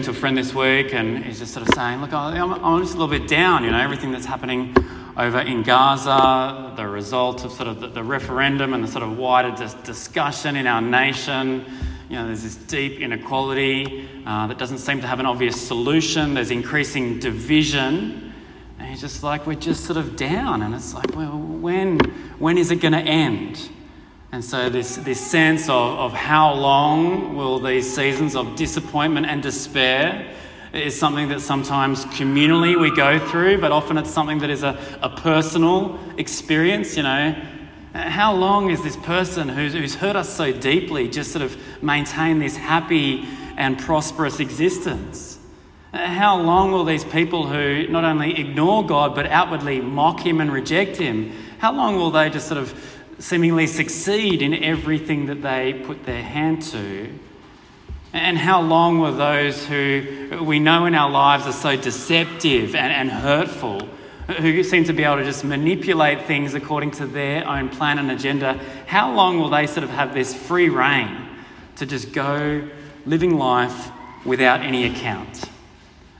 to a friend this week, and he's just sort of saying, Look, I'm, I'm just a little bit down, you know, everything that's happening over in Gaza, the result of sort of the, the referendum and the sort of wider dis- discussion in our nation. You know, there's this deep inequality uh, that doesn't seem to have an obvious solution. There's increasing division. And he's just like, we're just sort of down. And it's like, well, when, when is it going to end? And so, this, this sense of, of how long will these seasons of disappointment and despair is something that sometimes communally we go through, but often it's something that is a, a personal experience. You know, how long is this person who's, who's hurt us so deeply just sort of maintain this happy and prosperous existence? How long will these people who not only ignore God but outwardly mock Him and reject Him, how long will they just sort of seemingly succeed in everything that they put their hand to? And how long will those who we know in our lives are so deceptive and, and hurtful, who seem to be able to just manipulate things according to their own plan and agenda, how long will they sort of have this free reign to just go living life without any account?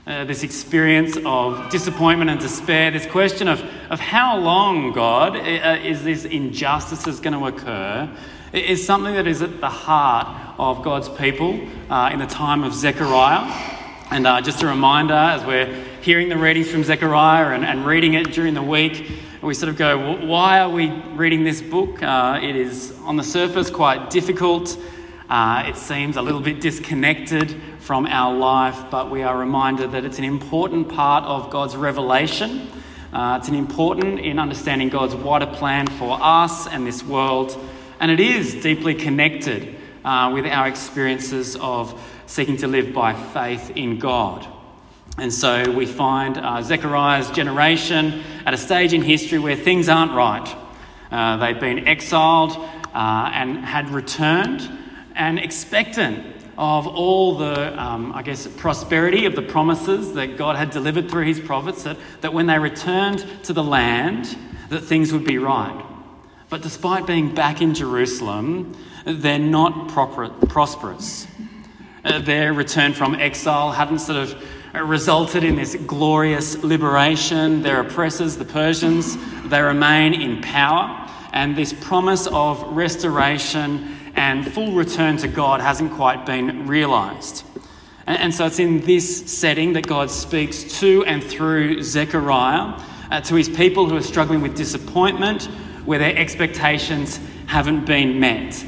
Uh, this experience of disappointment and despair, this question of, of how long, God, uh, is this injustice going to occur, is something that is at the heart of God's people uh, in the time of Zechariah. And uh, just a reminder, as we're hearing the readings from Zechariah and, and reading it during the week, we sort of go, why are we reading this book? Uh, it is, on the surface, quite difficult. It seems a little bit disconnected from our life, but we are reminded that it's an important part of God's revelation. Uh, it's an important in understanding God's wider plan for us and this world, and it is deeply connected uh, with our experiences of seeking to live by faith in God. And so we find uh, Zechariah's generation at a stage in history where things aren't right. Uh, they've been exiled uh, and had returned and expectant of all the, um, I guess, prosperity of the promises that God had delivered through his prophets, that, that when they returned to the land, that things would be right. But despite being back in Jerusalem, they're not proper, prosperous. Uh, their return from exile hadn't sort of resulted in this glorious liberation. Their oppressors, the Persians, they remain in power. And this promise of restoration and full return to God hasn't quite been realized. And, so it's in this setting that God speaks to and through Zechariah uh, to his people who are struggling with disappointment, where their expectations haven't been met.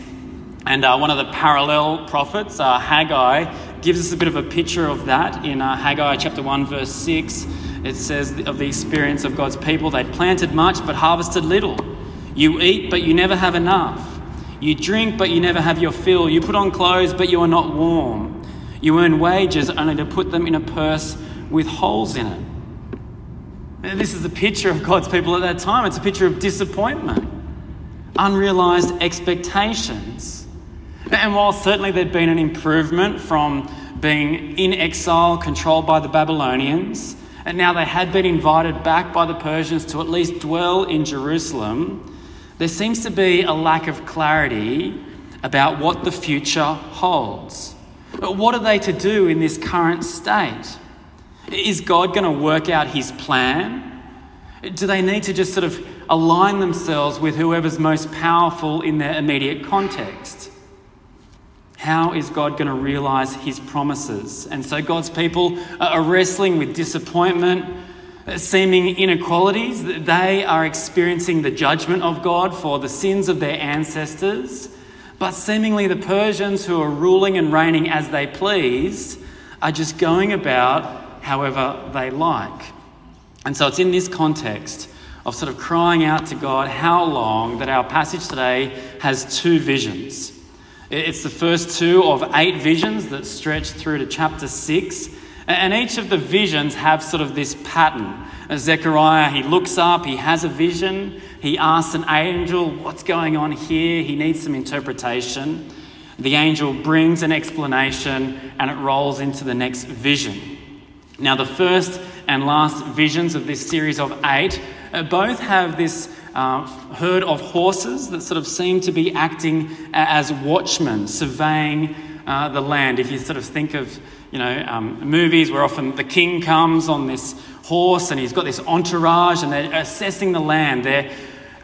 And uh, one of the parallel prophets, uh, Haggai, gives us a bit of a picture of that in uh, Haggai chapter 1, verse 6. It says of the experience of God's people, they'd planted much but harvested little. You eat, but you never have enough. You drink, but you never have your fill. You put on clothes, but you are not warm. You earn wages only to put them in a purse with holes in it. And this is a picture of God's people at that time. It's a picture of disappointment, unrealized expectations. And while certainly there'd been an improvement from being in exile, controlled by the Babylonians, and now they had been invited back by the Persians to at least dwell in Jerusalem, there seems to be a lack of clarity about what the future holds. But What are they to do in this current state? Is God going to work out his plan? Do they need to just sort of align themselves with whoever's most powerful in their immediate context? How is God going to realize his promises? And so God's people are wrestling with disappointment, seeming inequalities. They are experiencing the judgment of God for the sins of their ancestors. But seemingly, the Persians who are ruling and reigning as they please are just going about however they like. And so it's in this context of sort of crying out to God, how long, that our passage today has two visions. It's the first two of eight visions that stretch through to chapter 6. And each of the visions have sort of this pattern. Zechariah, he looks up, he has a vision, he asks an angel, What's going on here? He needs some interpretation. The angel brings an explanation and it rolls into the next vision. Now, the first and last visions of this series of eight uh, both have this uh, herd of horses that sort of seem to be acting as watchmen, surveying uh, the land. If you sort of think of, you know, um, movies where often the king comes on this horse and he's got this entourage and they're assessing the land, they're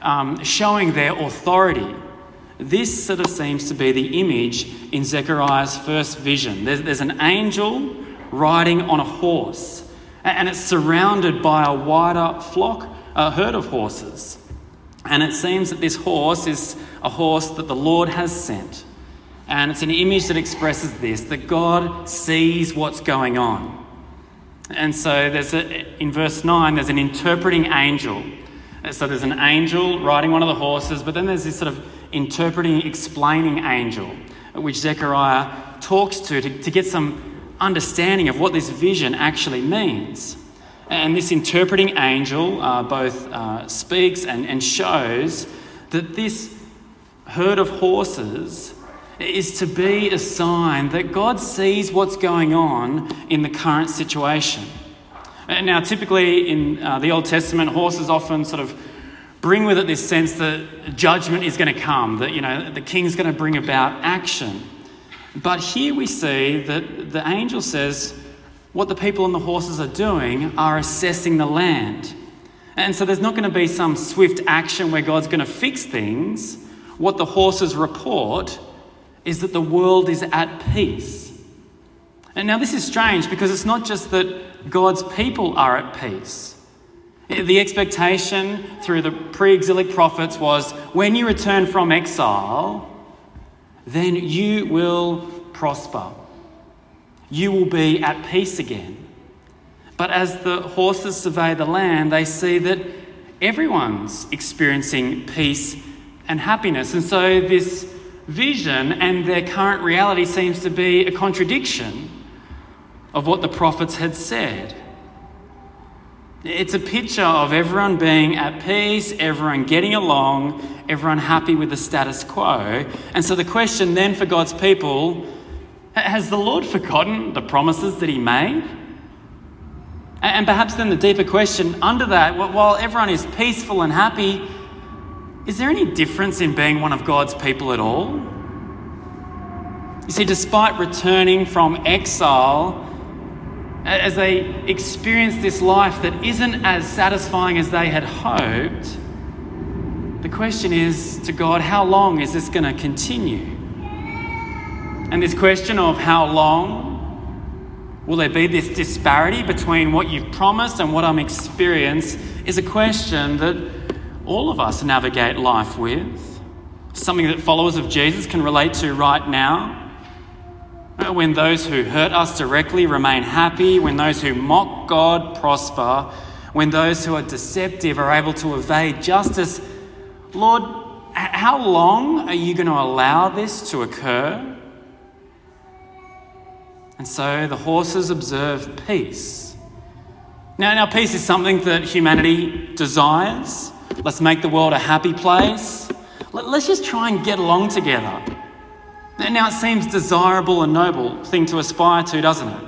um, showing their authority. This sort of seems to be the image in Zechariah's first vision. There's, there's an angel riding on a horse, and it's surrounded by a wider flock, a herd of horses. And it seems that this horse is a horse that the Lord has sent. And it's an image that expresses this that God sees what's going on. And so there's a, in verse 9, there's an interpreting angel. So there's an angel riding one of the horses, but then there's this sort of interpreting, explaining angel, which Zechariah talks to, to to get some understanding of what this vision actually means. And this interpreting angel uh, both uh, speaks and, and shows that this herd of horses is to be a sign that God sees what's going on in the current situation. Now, typically in uh, the Old Testament, horses often sort of bring with it this sense that judgment is going to come, that, you know, the king's going to bring about action. But here we see that the angel says what the people on the horses are doing are assessing the land. And so there's not going to be some swift action where God's going to fix things. What the horses report is that the world is at peace. And now this is strange because it's not just that God's people are at peace. The expectation through the pre exilic prophets was when you return from exile, then you will prosper. You will be at peace again. But as the horses survey the land, they see that everyone's experiencing peace and happiness. And so this vision and their current reality seems to be a contradiction of what the prophets had said. It's a picture of everyone being at peace, everyone getting along, everyone happy with the status quo. And so the question then for God's people has the Lord forgotten the promises that He made? And perhaps then the deeper question under that, while everyone is peaceful and happy, is there any difference in being one of God's people at all? You see, despite returning from exile, as they experience this life that isn't as satisfying as they had hoped, the question is to God, how long is this going to continue? And this question of how long will there be this disparity between what you've promised and what I'm experiencing is a question that all of us navigate life with. Something that followers of Jesus can relate to right now. Uh, when those who hurt us directly remain happy, when those who mock God prosper, when those who are deceptive are able to evade justice, Lord, how long are you going to allow this to occur? And so the horses observe peace. Now, now, peace is something that humanity desires. Let's make the world a happy place. Let's just try and get along together. Now, it seems desirable and noble thing to aspire to, doesn't it?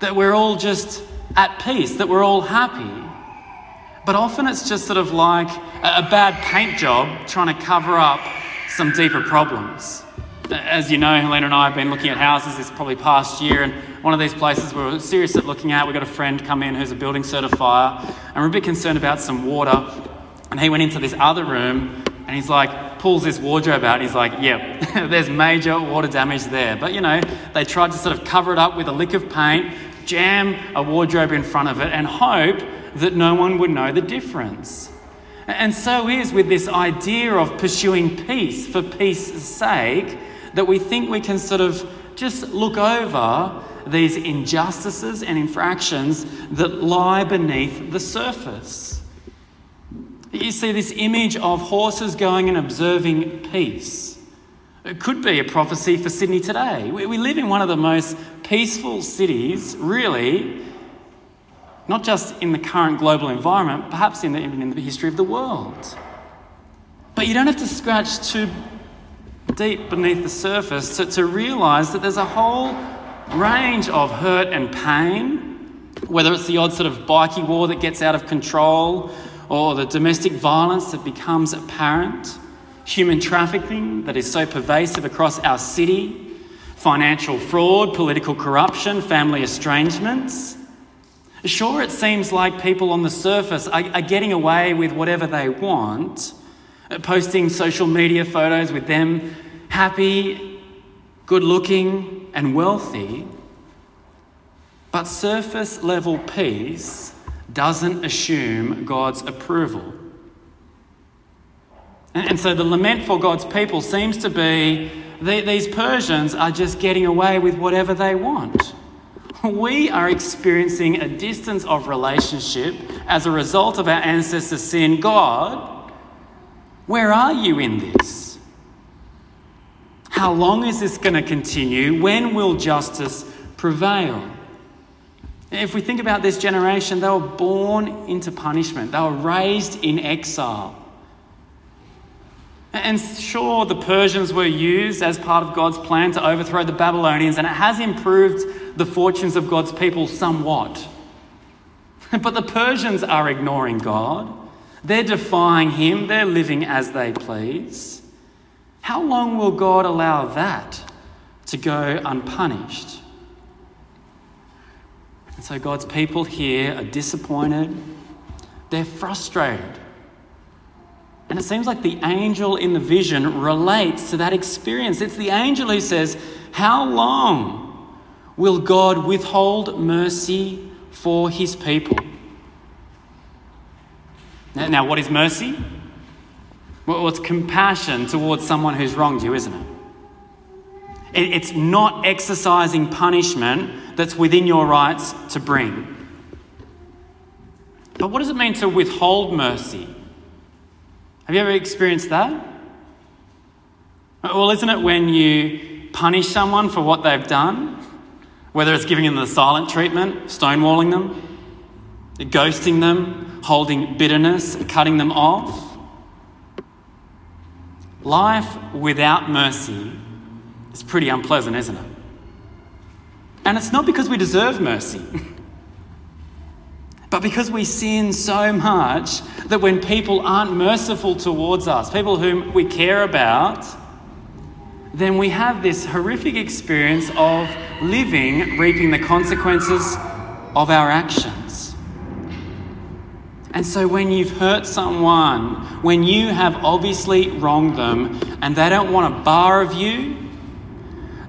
That we're all just at peace, that we're all happy. But often it's just sort of like a bad paint job trying to cover up some deeper problems. As you know, Helena and I have been looking at houses this probably past year, and one of these places we are serious at looking at, we got a friend come in who's a building certifier, and we're a bit concerned about some water. And he went into this other room, and he's like, pulls this wardrobe out, he's like, yep, there's major water damage there. But you know, they tried to sort of cover it up with a lick of paint, jam a wardrobe in front of it, and hope that no one would know the difference. And so is with this idea of pursuing peace for peace's sake that we think we can sort of just look over these injustices and infractions that lie beneath the surface. You see, this image of horses going and observing peace. It could be a prophecy for Sydney today. We live in one of the most peaceful cities, really, not just in the current global environment, perhaps in the, in the history of the world. But you don't have to scratch too deep beneath the surface to, to realize that there's a whole range of hurt and pain, whether it's the odd sort of bikie war that gets out of control or the domestic violence that becomes apparent, human trafficking that is so pervasive across our city, financial fraud, political corruption, family estrangements. Sure, it seems like people on the surface are, are getting away with whatever they want, uh, posting social media photos with them happy, good looking, and wealthy. But surface level peace doesn't assume God's approval. And, so the lament for God's people seems to be these Persians are just getting away with whatever they want. We are experiencing a distance of relationship as a result of our ancestors' sin. God, where are you in this? How long is this going to continue? When will justice prevail? If we think about this generation, they were born into punishment, they were raised in exile. And sure, the Persians were used as part of God's plan to overthrow the Babylonians, and it has improved the fortunes of God's people somewhat. But the Persians are ignoring God. They're defying Him. They're living as they please. How long will God allow that to go unpunished? And so God's people here are disappointed. They're frustrated. And it seems like the angel in the vision relates to that experience. It's the angel who says, How long will God withhold mercy for his people? Now, what is mercy? Well, it's compassion towards someone who's wronged you, isn't it? It's not exercising punishment that's within your rights to bring. But what does it mean to withhold mercy? Have you ever experienced that? Well, isn't it when you punish someone for what they've done? Whether it's giving them the silent treatment, stonewalling them, ghosting them, holding bitterness, cutting them off. Life without mercy is pretty unpleasant, isn't it? And it's not because we deserve mercy. But because we sin so much that when people aren't merciful towards us, people whom we care about, then we have this horrific experience of living, reaping the consequences of our actions. And so, when you've hurt someone, when you have obviously wronged them, and they don't want a bar of you,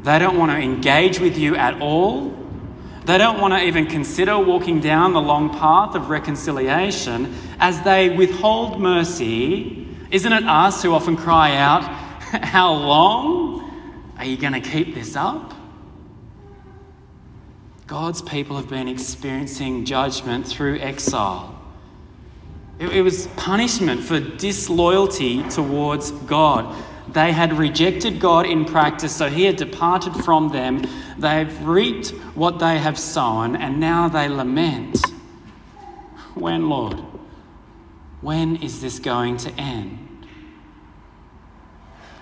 they don't want to engage with you at all, they don't want to even consider walking down the long path of reconciliation as they withhold mercy. Isn't it us who often cry out, How long are you going to keep this up? God's people have been experiencing judgment through exile. It, was punishment for disloyalty towards God. They had rejected God in practice, so He had departed from them. They've reaped what they have sown, and now they lament. When, Lord? When is this going to end?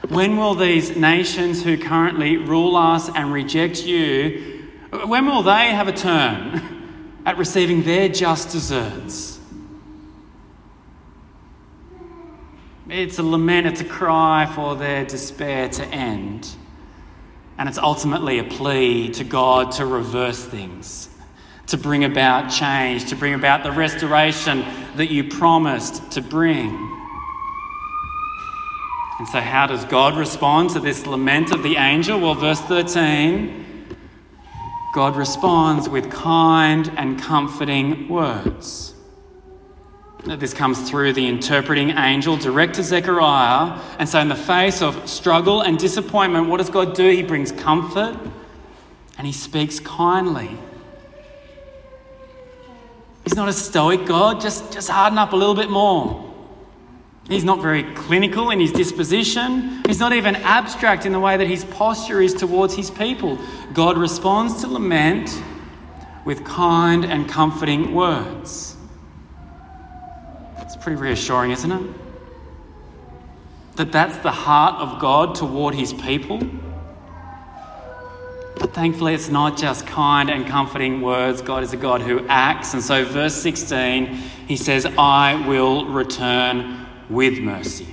When will these nations who currently rule us and reject you, when will they have a turn at receiving their just deserts? It's a lament, it's a cry for their despair to end. And it's ultimately a plea to God to reverse things, to bring about change, to bring about the restoration that you promised to bring. And so, how does God respond to this lament of the angel? Well, verse 13 God responds with kind and comforting words. This comes through the interpreting angel direct to Zechariah. And so, in the face of struggle and disappointment, what does God do? He brings comfort and he speaks kindly. He's not a stoic God, just, just harden up a little bit more. He's not very clinical in his disposition. He's not even abstract in the way that his posture is towards his people. God responds to lament with kind and comforting words pretty reassuring, isn't it? That that's the heart of God toward his people. But thankfully, it's not just kind and comforting words. God is a God who acts. And so, verse 16, he says, I will return with mercy.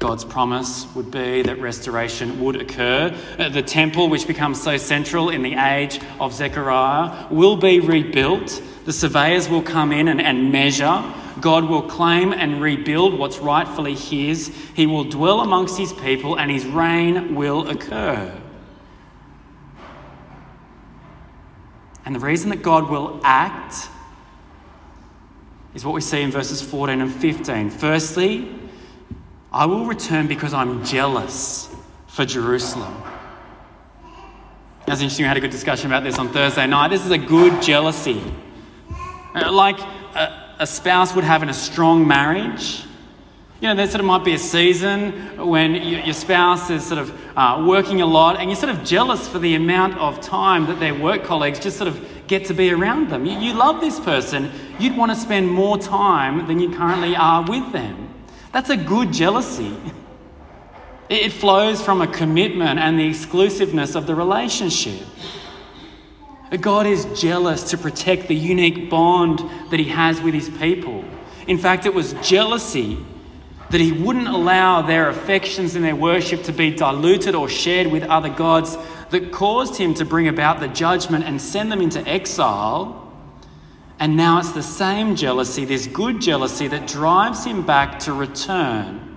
God's promise would be that restoration would occur. Uh, the temple, which becomes so central in the age of Zechariah, will be rebuilt. The surveyors will come in and, and measure. God will claim and rebuild what's rightfully his. He will dwell amongst his people, and his reign will occur. And the reason that God will act is what we see in verses 14 and 15. Firstly, I will return because I'm jealous for Jerusalem. That's interesting. We had a good discussion about this on Thursday night. This is a good jealousy. Uh, like a, a spouse would have in a strong marriage. You know, there sort of might be a season when you, your spouse is sort of uh, working a lot and you're sort of jealous for the amount of time that their work colleagues just sort of get to be around them. You, you love this person, you'd want to spend more time than you currently are with them. That's a good jealousy. It flows from a commitment and the exclusiveness of the relationship. God is jealous to protect the unique bond that He has with His people. In fact, it was jealousy that He wouldn't allow their affections and their worship to be diluted or shared with other gods that caused Him to bring about the judgment and send them into exile and now it's the same jealousy, this good jealousy, that drives him back to return.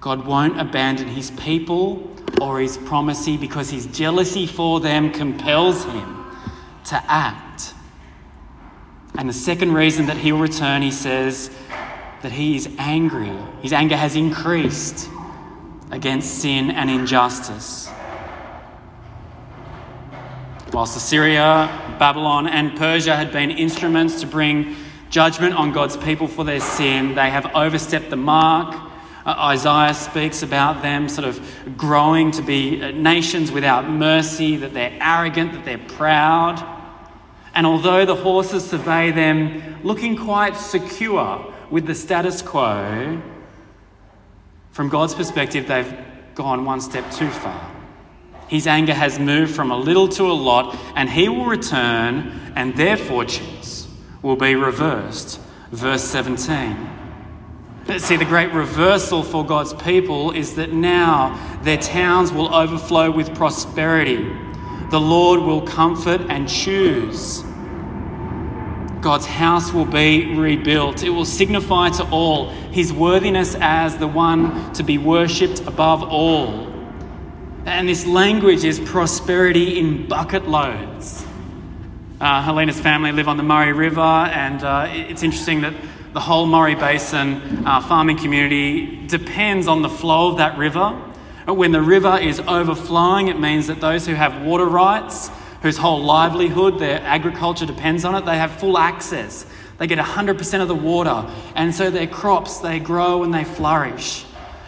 God won't abandon his people or his promise because his jealousy for them compels him to act. And the second reason that he'll return, he says, that he is angry. His anger has increased against sin and injustice. Whilst Assyria, Babylon, and Persia had been instruments to bring judgment on God's people for their sin, they have overstepped the mark. Uh, Isaiah speaks about them sort of growing to be uh, nations without mercy, that they're arrogant, that they're proud. And although the horses survey them looking quite secure with the status quo, from God's perspective, they've gone one step too far. His anger has moved from a little to a lot, and he will return, and their fortunes will be reversed. Verse 17. See, the great reversal for God's people is that now their towns will overflow with prosperity. The Lord will comfort and choose. God's house will be rebuilt. It will signify to all his worthiness as the one to be worshipped above all. And this language is prosperity in bucket loads. Uh, Helena's family live on the Murray River, and uh, it's interesting that the whole Murray Basin uh, farming community depends on the flow of that river. When the river is overflowing, it means that those who have water rights, whose whole livelihood, their agriculture depends on it, they have full access. They get 100% of the water, and so their crops, they grow and they flourish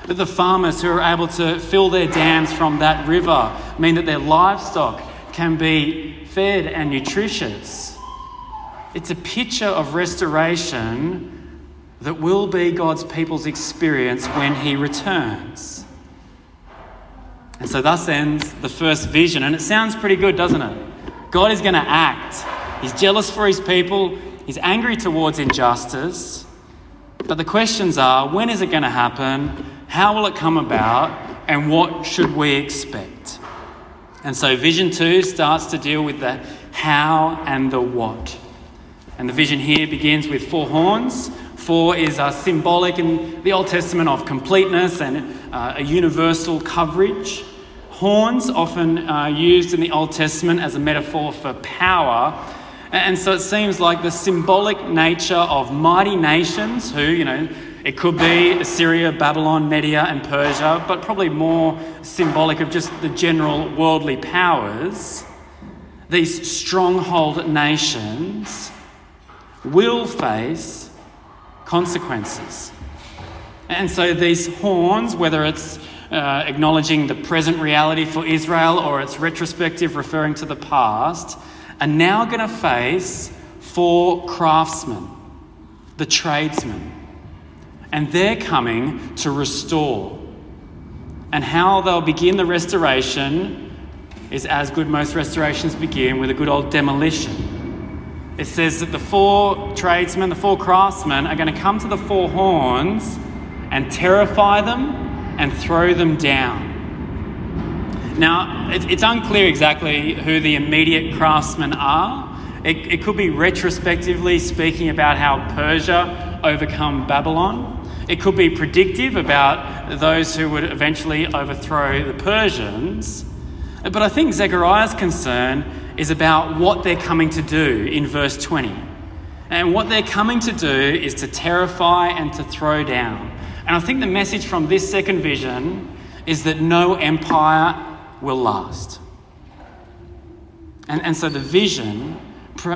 that the farmers who are able to fill their dams from that river mean that their livestock can be fed and nutritious. It's a picture of restoration that will be God's people's experience when He returns. And so, thus ends the first vision. And it sounds pretty good, doesn't it? God is going to act. He's jealous for His people, He's angry towards injustice. But the questions are when is it going to happen? How will it come about? And what should we expect? And so, vision two starts to deal with the how and the what. And the vision here begins with four horns. Four is uh, symbolic in the Old Testament of completeness and uh, a universal coverage. Horns, often uh, used in the Old Testament as a metaphor for power. And so it seems like the symbolic nature of mighty nations who, you know, it could be Assyria, Babylon, Media, and Persia, but probably more symbolic of just the general worldly powers. These stronghold nations will face consequences. And so these horns, whether it's uh, acknowledging the present reality for Israel or it's retrospective referring to the past, are now going to face four craftsmen, the tradesmen and they're coming to restore. And how they'll begin the restoration is as good most restorations begin with a good old demolition. It says that the four tradesmen, the four craftsmen, are going to come to the four horns and terrify them and throw them down. Now, it's unclear exactly who the immediate craftsmen are. It, could be retrospectively speaking about how Persia overcome Babylon. It could be predictive about those who would eventually overthrow the Persians. But I think Zechariah's concern is about what they're coming to do in verse 20. And what they're coming to do is to terrify and to throw down. And I think the message from this second vision is that no empire will last. And, and so the vision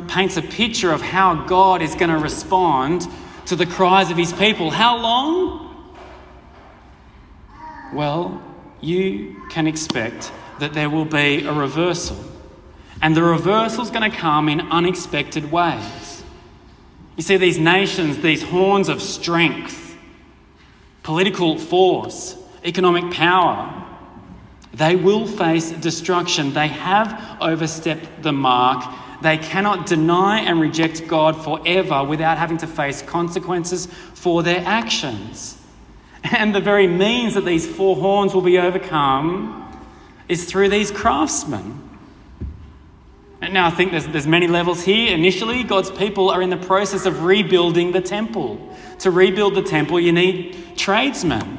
paints a picture of how God is going to respond to the cries of his people. How long? Well, you can expect that there will be a reversal. And the reversal is going to come in unexpected ways. You see, these nations, these horns of strength, political force, economic power, they will face destruction. They have overstepped the mark. They cannot deny and reject God forever without having to face consequences for their actions. And the very means that these four horns will be overcome is through these craftsmen. And now I think there's, there's many levels here. Initially, God's people are in the process of rebuilding the temple. To rebuild the temple, you need tradesmen.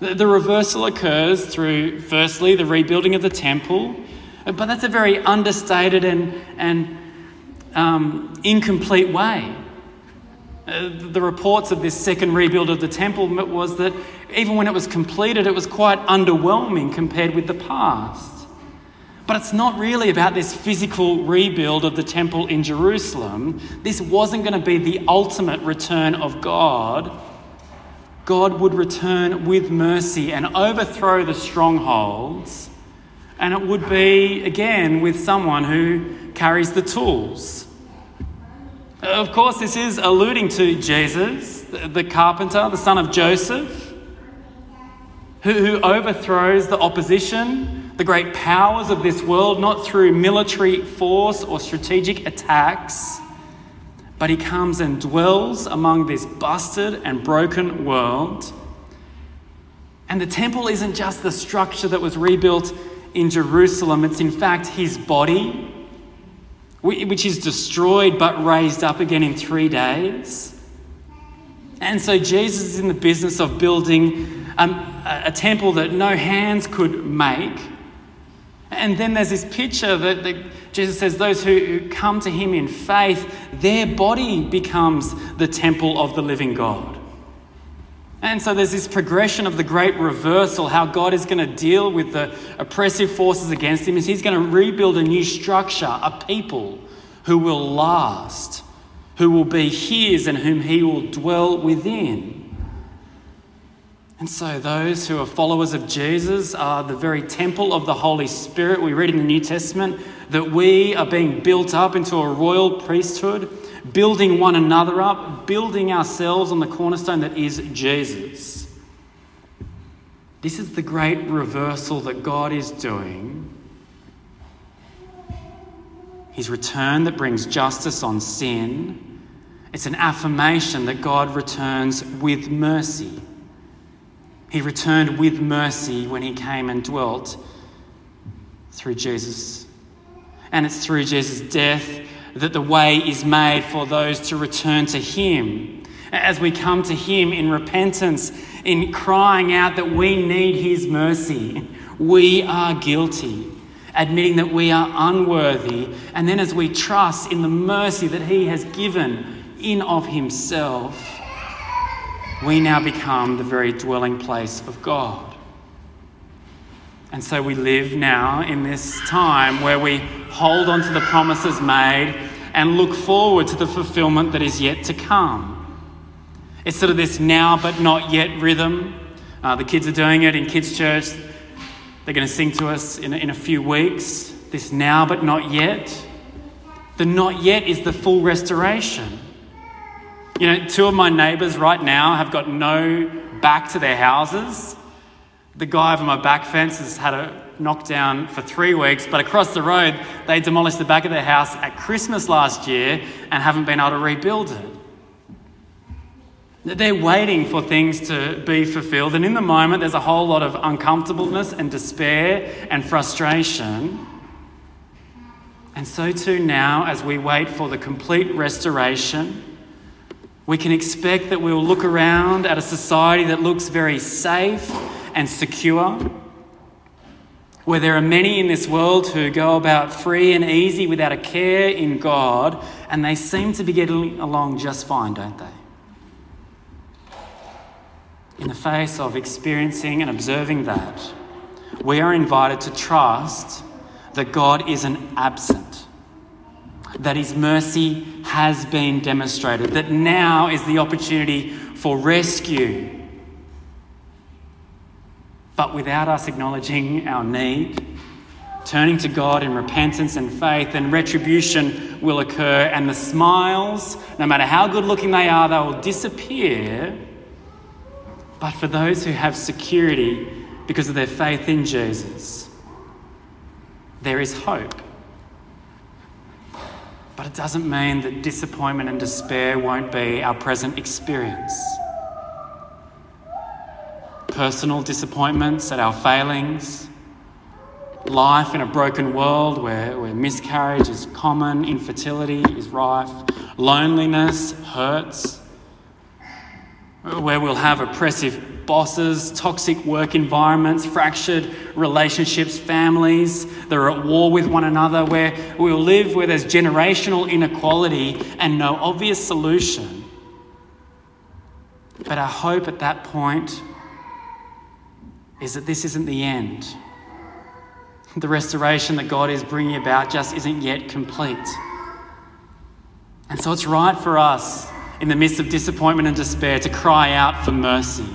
The, the reversal occurs through, firstly, the rebuilding of the temple, but that's a very understated and, and um, incomplete way. Uh, the reports of this second rebuild of the temple was that even when it was completed, it was quite underwhelming compared with the past. But it's not really about this physical rebuild of the temple in Jerusalem. This wasn't going to be the ultimate return of God. God would return with mercy and overthrow the strongholds. And it would be, again, with someone who carries the tools. Of course, this is alluding to Jesus, the carpenter, the son of Joseph, who overthrows the opposition the great powers of this world, not through military force or strategic attacks, but he comes and dwells among this busted and broken world. And the temple isn't just the structure that was rebuilt in Jerusalem, it's in fact his body, which is destroyed but raised up again in three days. And so Jesus is in the business of building um, a temple that no hands could make and then there's this picture that, that Jesus says those who come to him in faith, their body becomes the temple of the living God. And so there's this progression of the great reversal, how God is going to deal with the oppressive forces against him, is he's going to rebuild a new structure, a people who will last, who will be his and whom he will dwell within. And so, those who are followers of Jesus are the very temple of the Holy Spirit. We read in the New Testament that we are being built up into a royal priesthood, building one another up, building ourselves on the cornerstone that is Jesus. This is the great reversal that God is doing. His return that brings justice on sin. It's an affirmation that God returns with mercy. He returned with mercy when he came and dwelt through Jesus. And it's through Jesus' death that the way is made for those to return to him. As we come to him in repentance, in crying out that we need his mercy, we are guilty admitting that we are unworthy, and then as we trust in the mercy that He has given in of Himself, we now become the very dwelling place of God. And so we live now in this time where we hold on to the promises made and look forward to the fulfillment that is yet to come. It's sort of this now but not yet rhythm. Uh, the kids are doing it in kids' church. They're going to sing to us in, in a few weeks. This now but not yet. The not yet is the full restoration. You know, two of my neighbours right now have got no back to their houses. The guy over my back fence has had a knockdown for three weeks, but across the road, they demolished the back of their house at Christmas last year and haven't been able to rebuild it. They're waiting for things to be fulfilled. And in the moment, there's a whole lot of uncomfortableness and despair and frustration. And so, too, now, as we wait for the complete restoration, we can expect that we will look around at a society that looks very safe and secure, where there are many in this world who go about free and easy without a care in God, and they seem to be getting along just fine, don't they? In the face of experiencing and observing that, we are invited to trust that God isn't absent, that His mercy has been demonstrated, that now is the opportunity for rescue. But without us acknowledging our need, turning to God in repentance and faith, then retribution will occur, and the smiles, no matter how good looking they are, they will disappear. But for those who have security because of their faith in Jesus, there is hope. But it doesn't mean that disappointment and despair won't be our present experience. Personal disappointments at our failings, life in a broken world where, where miscarriage is common, infertility is rife, loneliness hurts, where we'll have oppressive bosses, toxic work environments, fractured relationships, families that are at war with one another, where we'll live where there's generational inequality and no obvious solution. But our hope at that point is that this isn't the end. The restoration that God is bringing about just isn't yet complete. And so it's right for us in the midst of disappointment and despair to cry out for mercy.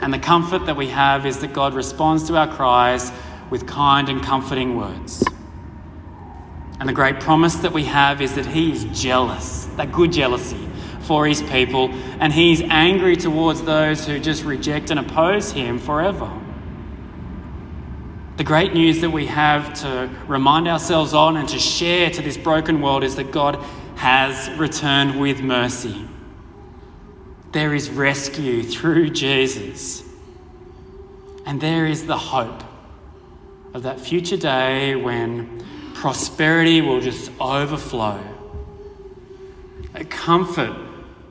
And the comfort that we have is that God responds to our cries with kind and comforting words. And the great promise that we have is that He is jealous, that good jealousy for His people, and He's angry towards those who just reject and oppose Him forever. The great news that we have to remind ourselves on and to share to this broken world is that God has returned with mercy. There is rescue through Jesus. And there is the hope of that future day when prosperity will just overflow. A comfort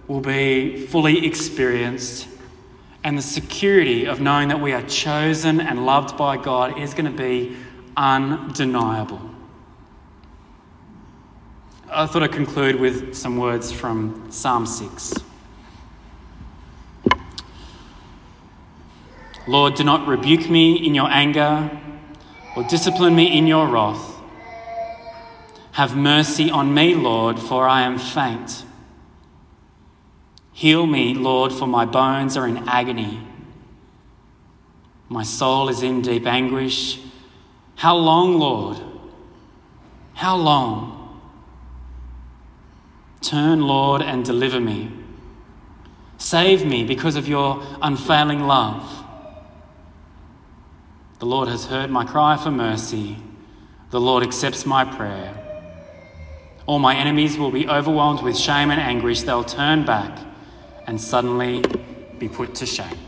will be fully experienced, and the security of knowing that we are chosen and loved by God is going to be undeniable. I thought I'd conclude with some words from Psalm 6. Lord, do not rebuke me in your anger or discipline me in your wrath. Have mercy on me, Lord, for I am faint. Heal me, Lord, for my bones are in agony. My soul is in deep anguish. How long, Lord? How long? Turn, Lord, and deliver me. Save me because of your unfailing love. The Lord has heard my cry for mercy. The Lord accepts my prayer. All my enemies will be overwhelmed with shame and anguish. They'll turn back and suddenly be put to shame.